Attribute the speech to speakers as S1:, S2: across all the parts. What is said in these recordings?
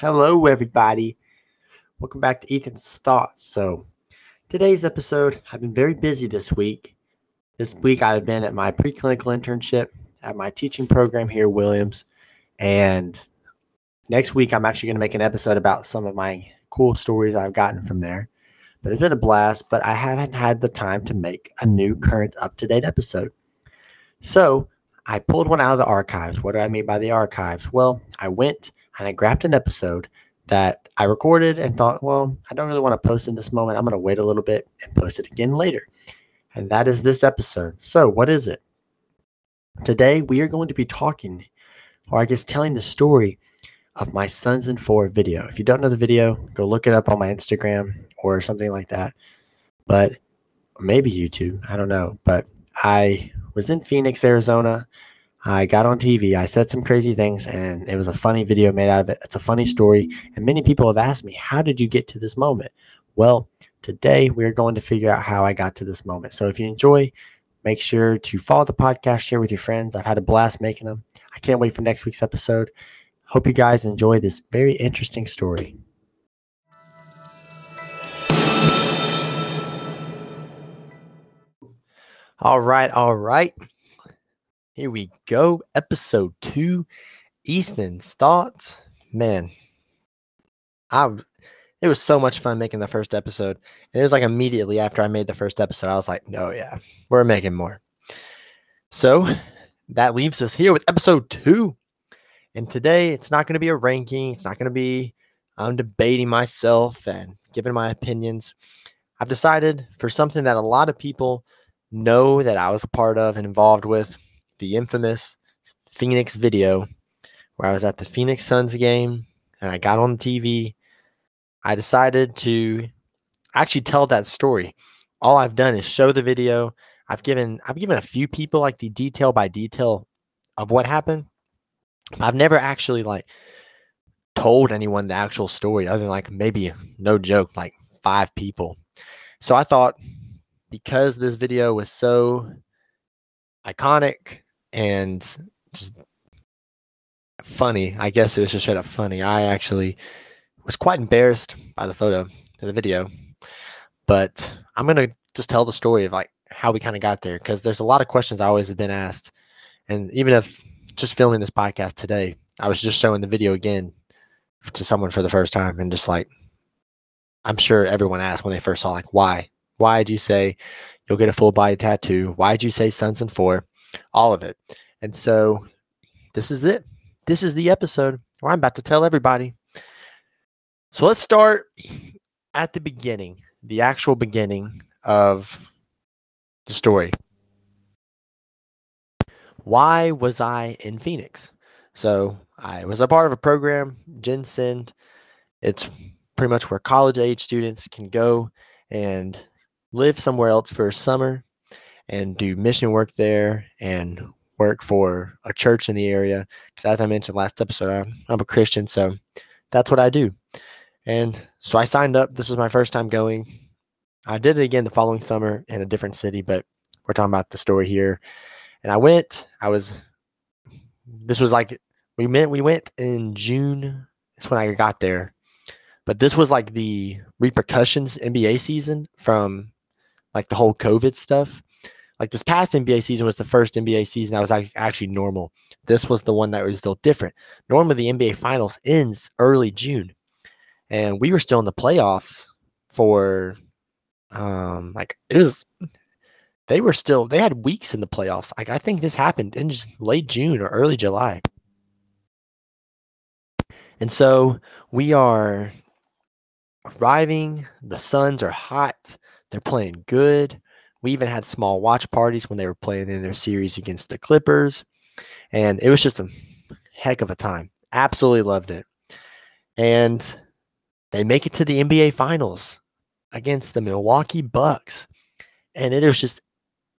S1: Hello, everybody. Welcome back to Ethan's Thoughts. So, today's episode, I've been very busy this week. This week, I've been at my preclinical internship at my teaching program here at Williams. And next week, I'm actually going to make an episode about some of my cool stories I've gotten from there. But it's been a blast, but I haven't had the time to make a new current up to date episode. So, I pulled one out of the archives. What do I mean by the archives? Well, I went and I grabbed an episode that I recorded and thought, well, I don't really want to post in this moment. I'm going to wait a little bit and post it again later. And that is this episode. So, what is it? Today, we are going to be talking, or I guess telling the story of my Suns in Four video. If you don't know the video, go look it up on my Instagram or something like that. But maybe YouTube, I don't know. But I was in Phoenix, Arizona. I got on TV. I said some crazy things, and it was a funny video made out of it. It's a funny story. And many people have asked me, How did you get to this moment? Well, today we're going to figure out how I got to this moment. So if you enjoy, make sure to follow the podcast, share with your friends. I've had a blast making them. I can't wait for next week's episode. Hope you guys enjoy this very interesting story. All right, all right. Here we go. Episode two. Ethan's thoughts. Man, I it was so much fun making the first episode. And it was like immediately after I made the first episode, I was like, oh yeah, we're making more. So that leaves us here with episode two. And today it's not going to be a ranking. It's not going to be I'm debating myself and giving my opinions. I've decided for something that a lot of people know that I was a part of and involved with the infamous Phoenix video where I was at the Phoenix Suns game and I got on TV. I decided to actually tell that story. All I've done is show the video. I've given I've given a few people like the detail by detail of what happened. I've never actually like told anyone the actual story other than like maybe no joke like five people. So I thought because this video was so iconic and just funny, I guess it was just straight up funny. I actually was quite embarrassed by the photo, the video, but I'm gonna just tell the story of like how we kind of got there because there's a lot of questions I always have been asked, and even if just filming this podcast today, I was just showing the video again to someone for the first time, and just like I'm sure everyone asked when they first saw like why Why'd you say you'll get a full body tattoo? Why'd you say Suns in Four? All of it. And so this is it. This is the episode where I'm about to tell everybody. So let's start at the beginning, the actual beginning of the story. Why was I in Phoenix? So I was a part of a program, GenSend. It's pretty much where college age students can go and live somewhere else for a summer and do mission work there and work for a church in the area. Because as I mentioned last episode, I'm, I'm a Christian, so that's what I do. And so I signed up. This was my first time going. I did it again the following summer in a different city, but we're talking about the story here. And I went. I was. This was like we met. We went in June. That's when I got there. But this was like the repercussions NBA season from like the whole COVID stuff. Like this past NBA season was the first NBA season that was actually normal. This was the one that was still different. Normally, the NBA Finals ends early June, and we were still in the playoffs for, um, like it was. They were still. They had weeks in the playoffs. Like I think this happened in late June or early July. And so we are arriving. The Suns are hot. They're playing good. We even had small watch parties when they were playing in their series against the Clippers. And it was just a heck of a time. Absolutely loved it. And they make it to the NBA Finals against the Milwaukee Bucks. And it was just,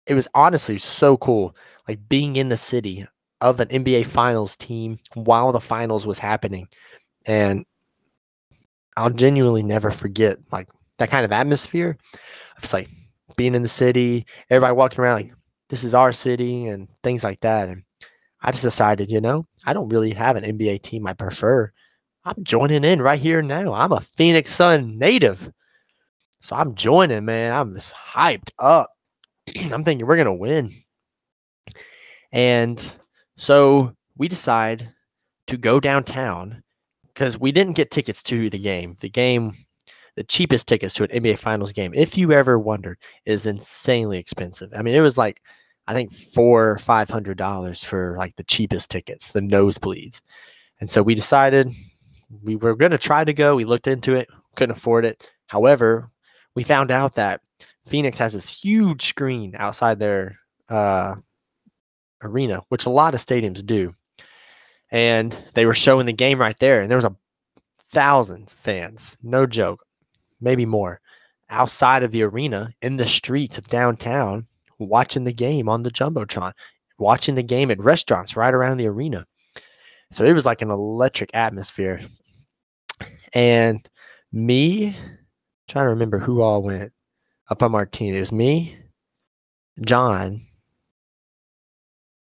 S1: it was honestly so cool. Like being in the city of an NBA Finals team while the finals was happening. And I'll genuinely never forget like that kind of atmosphere. It's like being in the city, everybody walking around like this is our city and things like that. And I just decided, you know, I don't really have an NBA team I prefer, I'm joining in right here now. I'm a Phoenix Sun native. So I'm joining, man. I'm just hyped up. I'm thinking we're going to win. And so we decide to go downtown because we didn't get tickets to the game. The game, the cheapest tickets to an NBA Finals game, if you ever wondered, is insanely expensive. I mean, it was like I think four or five hundred dollars for like the cheapest tickets, the nosebleeds. And so we decided we were going to try to go. We looked into it, couldn't afford it. However, we found out that Phoenix has this huge screen outside their uh, arena, which a lot of stadiums do. And they were showing the game right there, and there was a thousand fans, no joke, maybe more, outside of the arena in the streets of downtown watching the game on the Jumbotron, watching the game at restaurants right around the arena. So it was like an electric atmosphere. And me, trying to remember who all went up on Martine. It was me, John,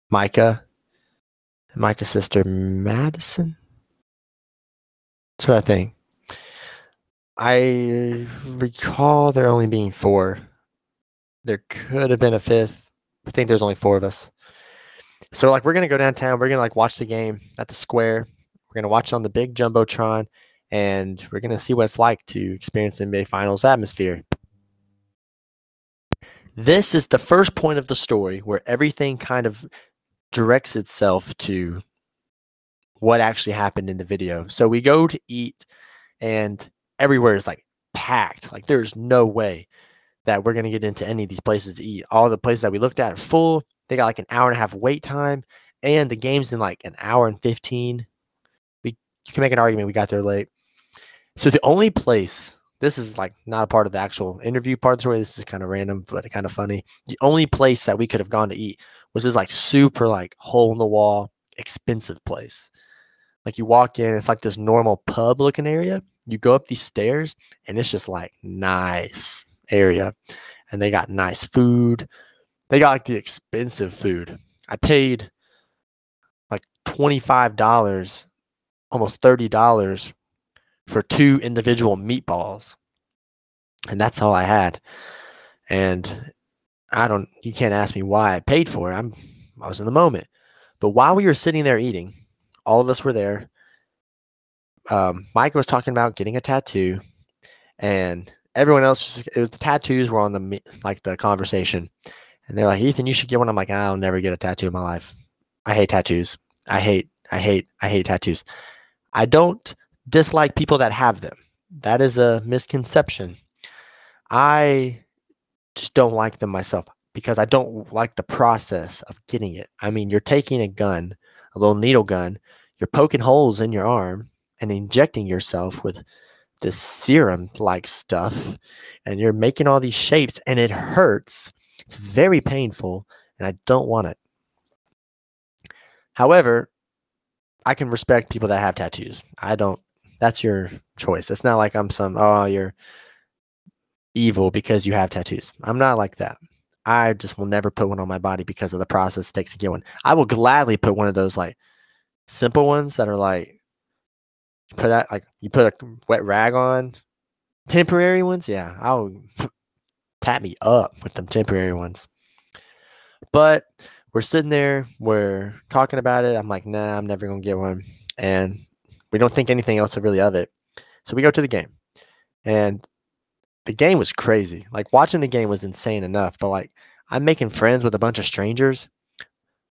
S1: Micah, Micah's sister Madison. That's what I think. I recall there only being four. There could have been a fifth. I think there's only four of us. So like we're gonna go downtown. We're gonna like watch the game at the square. We're gonna watch on the big jumbotron, and we're gonna see what it's like to experience NBA Finals atmosphere. This is the first point of the story where everything kind of directs itself to what actually happened in the video. So we go to eat, and everywhere is like packed. Like there's no way that we're gonna get into any of these places to eat. All the places that we looked at are full. They got like an hour and a half wait time, and the game's in like an hour and fifteen. We you can make an argument we got there late. So the only place this is like not a part of the actual interview part of the story. This is kind of random, but kind of funny. The only place that we could have gone to eat was this like super like hole in the wall, expensive place. Like you walk in, it's like this normal pub looking area. You go up these stairs, and it's just like nice area, and they got nice food. They got like the expensive food. I paid like twenty five dollars, almost thirty dollars for two individual meatballs. And that's all I had. And I don't you can't ask me why I paid for it. I'm I was in the moment. But while we were sitting there eating, all of us were there. Um, Mike was talking about getting a tattoo, and everyone else it was the tattoos were on the like the conversation, and they're like, Ethan, you should get one. I'm like, I'll never get a tattoo in my life. I hate tattoos. I hate, I hate, I hate tattoos. I don't dislike people that have them. That is a misconception. I just don't like them myself because I don't like the process of getting it. I mean, you're taking a gun, a little needle gun, you're poking holes in your arm and injecting yourself with this serum like stuff, and you're making all these shapes, and it hurts. It's very painful, and I don't want it. However, I can respect people that have tattoos. I don't that's your choice. It's not like I'm some oh you're evil because you have tattoos. I'm not like that. I just will never put one on my body because of the process it takes to get one. I will gladly put one of those like simple ones that are like put out like you put a wet rag on. Temporary ones, yeah, I'll tap me up with them temporary ones. But we're sitting there, we're talking about it. I'm like, nah, I'm never gonna get one. And we don't think anything else really of it. So we go to the game. And the game was crazy. Like watching the game was insane enough, but like I'm making friends with a bunch of strangers.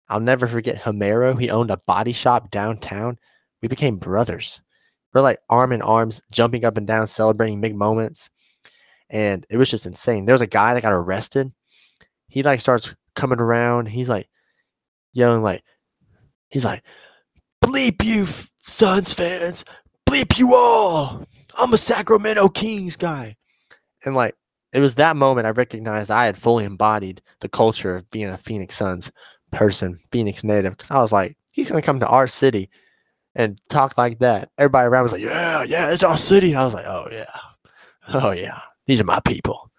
S1: I'll never forget Homero. He owned a body shop downtown. We became brothers. We're like arm in arms, jumping up and down, celebrating big moments. And it was just insane. There was a guy that got arrested. He like starts coming around. He's like yelling like, he's like, bleep you Suns fans, bleep you all. I'm a Sacramento Kings guy. And like, it was that moment I recognized I had fully embodied the culture of being a Phoenix Suns person, Phoenix native. Because I was like, he's going to come to our city and talk like that. Everybody around was like, yeah, yeah, it's our city. And I was like, oh, yeah. Oh, yeah. These are my people.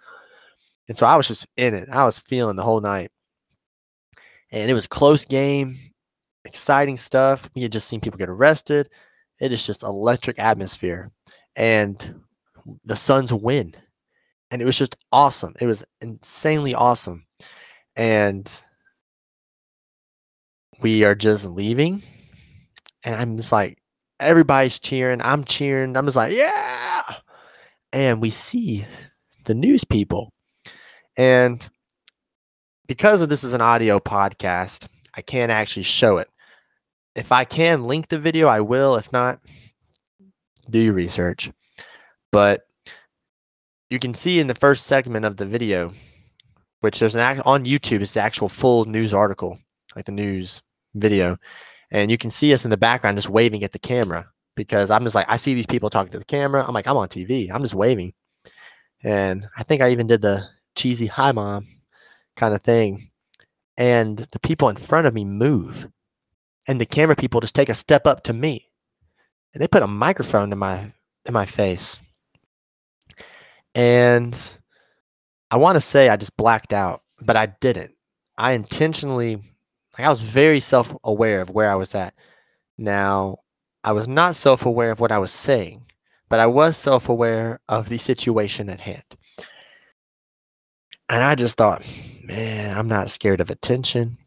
S1: And so I was just in it. I was feeling the whole night. And it was close game exciting stuff. We had just seen people get arrested. It is just electric atmosphere. And the Suns win. And it was just awesome. It was insanely awesome. And we are just leaving. And I'm just like, everybody's cheering. I'm cheering. I'm just like, yeah. And we see the news people. And because of this is an audio podcast, I can't actually show it. If I can link the video, I will. If not, do your research. But you can see in the first segment of the video, which there's an act on YouTube, it's the actual full news article, like the news video. And you can see us in the background just waving at the camera because I'm just like, I see these people talking to the camera. I'm like, I'm on TV. I'm just waving. And I think I even did the cheesy hi mom kind of thing. And the people in front of me move. And the camera people just take a step up to me. And they put a microphone in my in my face. And I want to say I just blacked out, but I didn't. I intentionally like I was very self-aware of where I was at. Now, I was not self-aware of what I was saying, but I was self-aware of the situation at hand. And I just thought, man, I'm not scared of attention.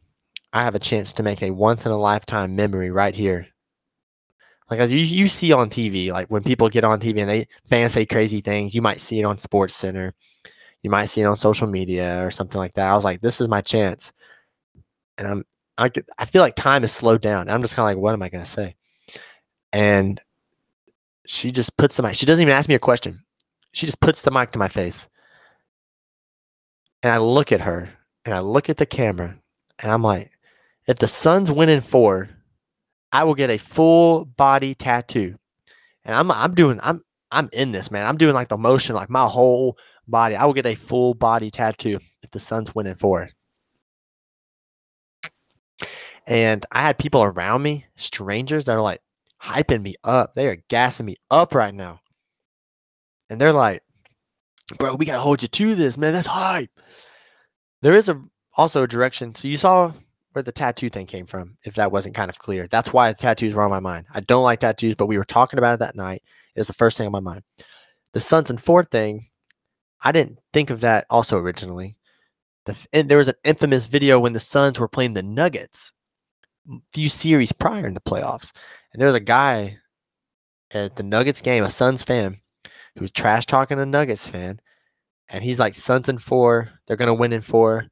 S1: I have a chance to make a once in a lifetime memory right here. Like you, you see on TV, like when people get on TV and they fans say crazy things, you might see it on Sports Center, you might see it on social media or something like that. I was like, this is my chance, and I'm I, I feel like time is slowed down. I'm just kind of like, what am I going to say? And she just puts the mic. She doesn't even ask me a question. She just puts the mic to my face. And I look at her and I look at the camera and I'm like, if the Suns win in four, I will get a full body tattoo. And I'm I'm doing I'm I'm in this, man. I'm doing like the motion, like my whole body. I will get a full body tattoo if the Suns win in four. And I had people around me, strangers that are like hyping me up. They are gassing me up right now. And they're like, bro, we got to hold you to this, man. That's hype. There is a also a direction. So you saw where the tattoo thing came from, if that wasn't kind of clear. That's why tattoos were on my mind. I don't like tattoos, but we were talking about it that night. It was the first thing on my mind. The Suns and Four thing, I didn't think of that also originally. The, and there was an infamous video when the Suns were playing the Nuggets few series prior in the playoffs. And there's a guy at the Nuggets game, a Suns fan, who was trash talking a Nuggets fan. And he's like, Suns in four. They're going to win in four.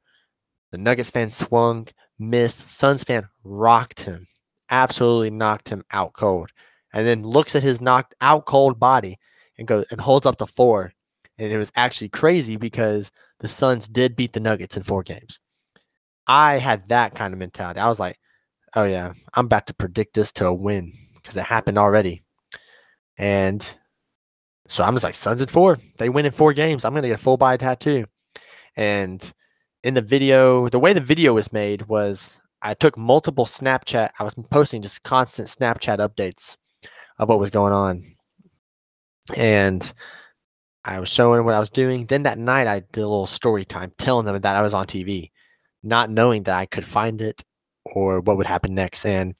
S1: The Nuggets fan swung, missed. Suns fan rocked him, absolutely knocked him out cold. And then looks at his knocked out cold body and goes and holds up the four. And it was actually crazy because the Suns did beat the Nuggets in four games. I had that kind of mentality. I was like, oh yeah, I'm about to predict this to a win because it happened already. And so I'm just like, Suns at four. They win in four games. I'm gonna get a full body tattoo. And in the video, the way the video was made was I took multiple Snapchat. I was posting just constant Snapchat updates of what was going on. And I was showing what I was doing. Then that night, I did a little story time telling them that I was on TV, not knowing that I could find it or what would happen next. And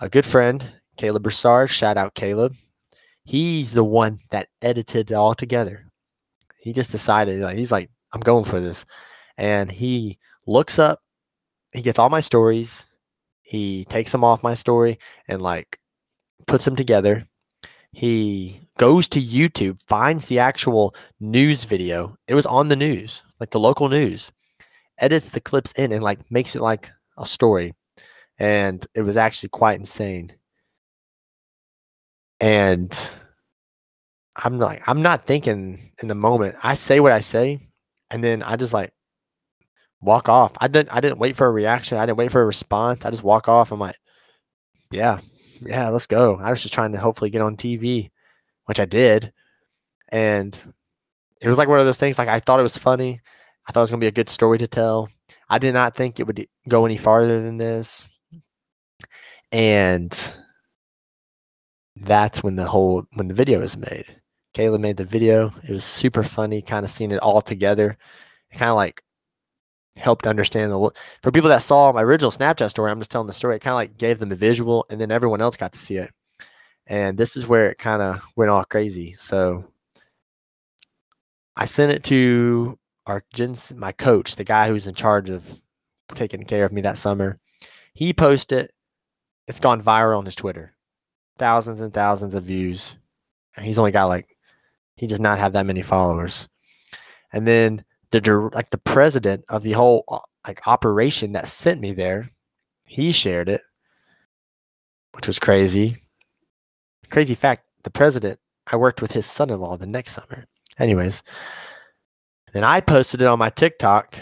S1: a good friend, Caleb Broussard, shout out Caleb. He's the one that edited it all together. He just decided, like, he's like, I'm going for this. And he looks up, he gets all my stories, he takes them off my story and like puts them together. He goes to YouTube, finds the actual news video. It was on the news, like the local news, edits the clips in and like makes it like a story, and it was actually quite insane. And I'm like, I'm not thinking in the moment. I say what I say, and then I just like walk off. I didn't I didn't wait for a reaction. I didn't wait for a response. I just walk off. I'm like, yeah, yeah, let's go. I was just trying to hopefully get on TV, which I did. And it was like one of those things like I thought it was funny. I thought it was gonna be a good story to tell. I did not think it would go any farther than this. And that's when the whole when the video was made. Caleb made the video. It was super funny, kind of seeing it all together. It kind of like helped understand the for people that saw my original Snapchat story. I'm just telling the story. It kind of like gave them a visual, and then everyone else got to see it. And this is where it kind of went all crazy. So I sent it to our my coach, the guy who's in charge of taking care of me that summer. He posted. It's gone viral on his Twitter, thousands and thousands of views. And he's only got like he does not have that many followers. And then the like the president of the whole uh, like operation that sent me there, he shared it, which was crazy. Crazy fact: the president, I worked with his son-in-law the next summer. Anyways, then I posted it on my TikTok.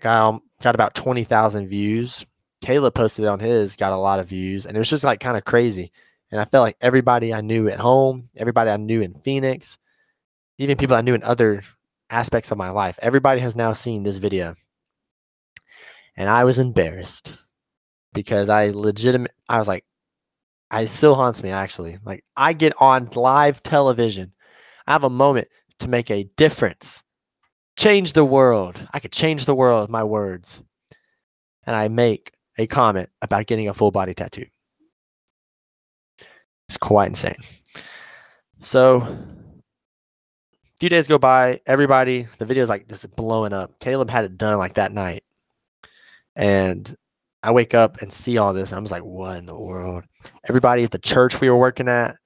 S1: Got got about twenty thousand views. Caleb posted it on his, got a lot of views, and it was just like kind of crazy. And I felt like everybody I knew at home, everybody I knew in Phoenix, even people I knew in other aspects of my life, everybody has now seen this video. And I was embarrassed because I legitimate I was like, I still haunts me actually. Like I get on live television. I have a moment to make a difference. Change the world. I could change the world with my words. And I make a comment about getting a full body tattoo. It's quite insane. So a few days go by, everybody, the video's like just blowing up. Caleb had it done like that night. And I wake up and see all this. And I was like, what in the world? Everybody at the church we were working at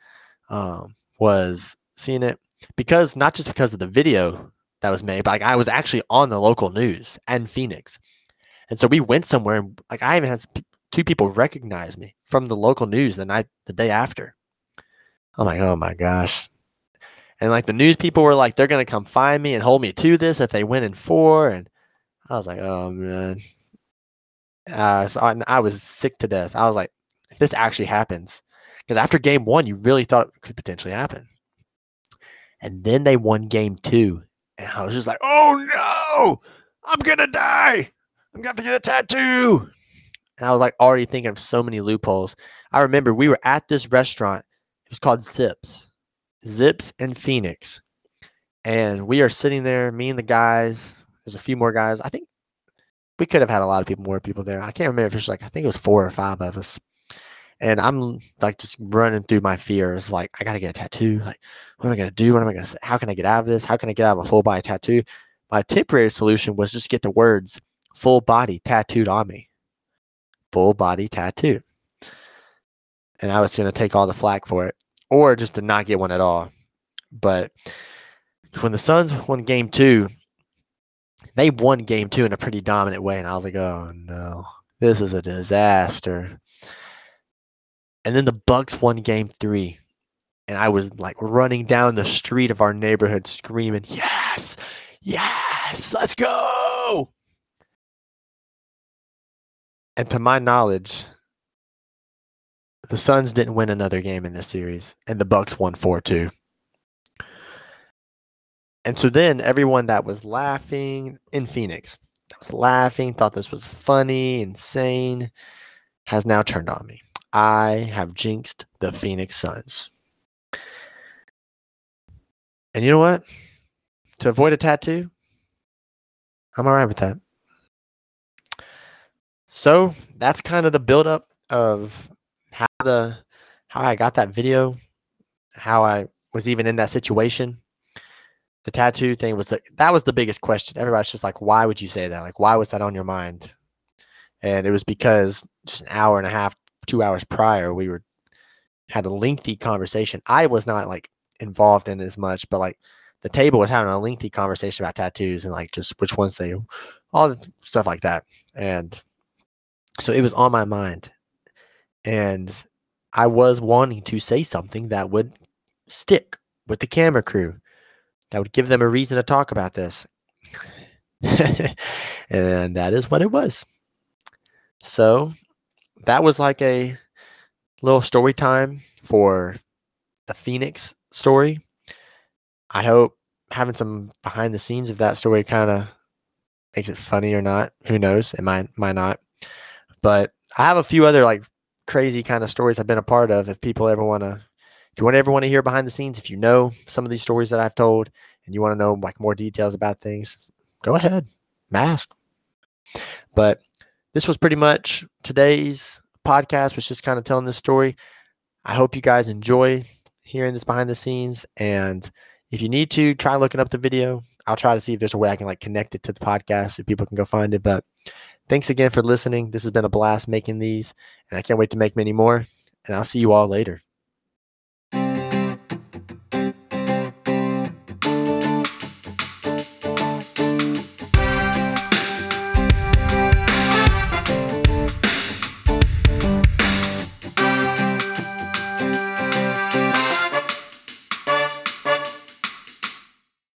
S1: um, was seeing it because not just because of the video that was made, but like I was actually on the local news and Phoenix. And so we went somewhere and like I even had two people recognize me from the local news the night the day after. I'm like, oh my gosh. And like the news people were like, they're gonna come find me and hold me to this if they win in four. And I was like, oh man. Uh, so I, I was sick to death. I was like, if this actually happens, because after game one, you really thought it could potentially happen. And then they won game two. And I was just like, oh no, I'm gonna die. I'm gonna to get a tattoo. And I was like already thinking of so many loopholes. I remember we were at this restaurant. It was called Zipps, Zipps in Phoenix. And we are sitting there, me and the guys. There's a few more guys. I think we could have had a lot of people, more people there. I can't remember if it was like, I think it was four or five of us. And I'm like just running through my fears. Like, I got to get a tattoo. Like, what am I to do? What am I to say? How can I get out of this? How can I get out of a full body tattoo? My temporary solution was just get the words full body tattooed on me full body tattoo. And I was to take all the flack for it or just to not get one at all. But when the Suns won game two, they won game two in a pretty dominant way. And I was like, oh no, this is a disaster. And then the Bucks won game three. And I was like running down the street of our neighborhood screaming, yes, yes, let's go. And to my knowledge, the Suns didn't win another game in this series, and the Bucks won four two. And so then everyone that was laughing in Phoenix, that was laughing, thought this was funny, insane, has now turned on me. I have jinxed the Phoenix Suns. And you know what? To avoid a tattoo, I'm all right with that. So that's kind of the buildup of how the how I got that video, how I was even in that situation. The tattoo thing was the that was the biggest question. Everybody's just like, why would you say that? Like, why was that on your mind? And it was because just an hour and a half, two hours prior, we were had a lengthy conversation. I was not like involved in as much, but like the table was having a lengthy conversation about tattoos and like just which ones they all the stuff like that. And so it was on my mind. And I was wanting to say something that would stick with the camera crew, that would give them a reason to talk about this. and that is what it was. So that was like a little story time for the Phoenix story. I hope having some behind the scenes of that story kind of makes it funny or not. Who knows? It might might not. But I have a few other like crazy kind of stories I've been a part of. If people ever want to, if you want ever want to hear behind the scenes, if you know some of these stories that I've told and you want to know like more details about things, go ahead, mask. But this was pretty much today's podcast, was just kind of telling this story. I hope you guys enjoy hearing this behind the scenes. And if you need to, try looking up the video. I'll try to see if there's a way I can like connect it to the podcast so people can go find it. But thanks again for listening. This has been a blast making these, and I can't wait to make many more. And I'll see you all later.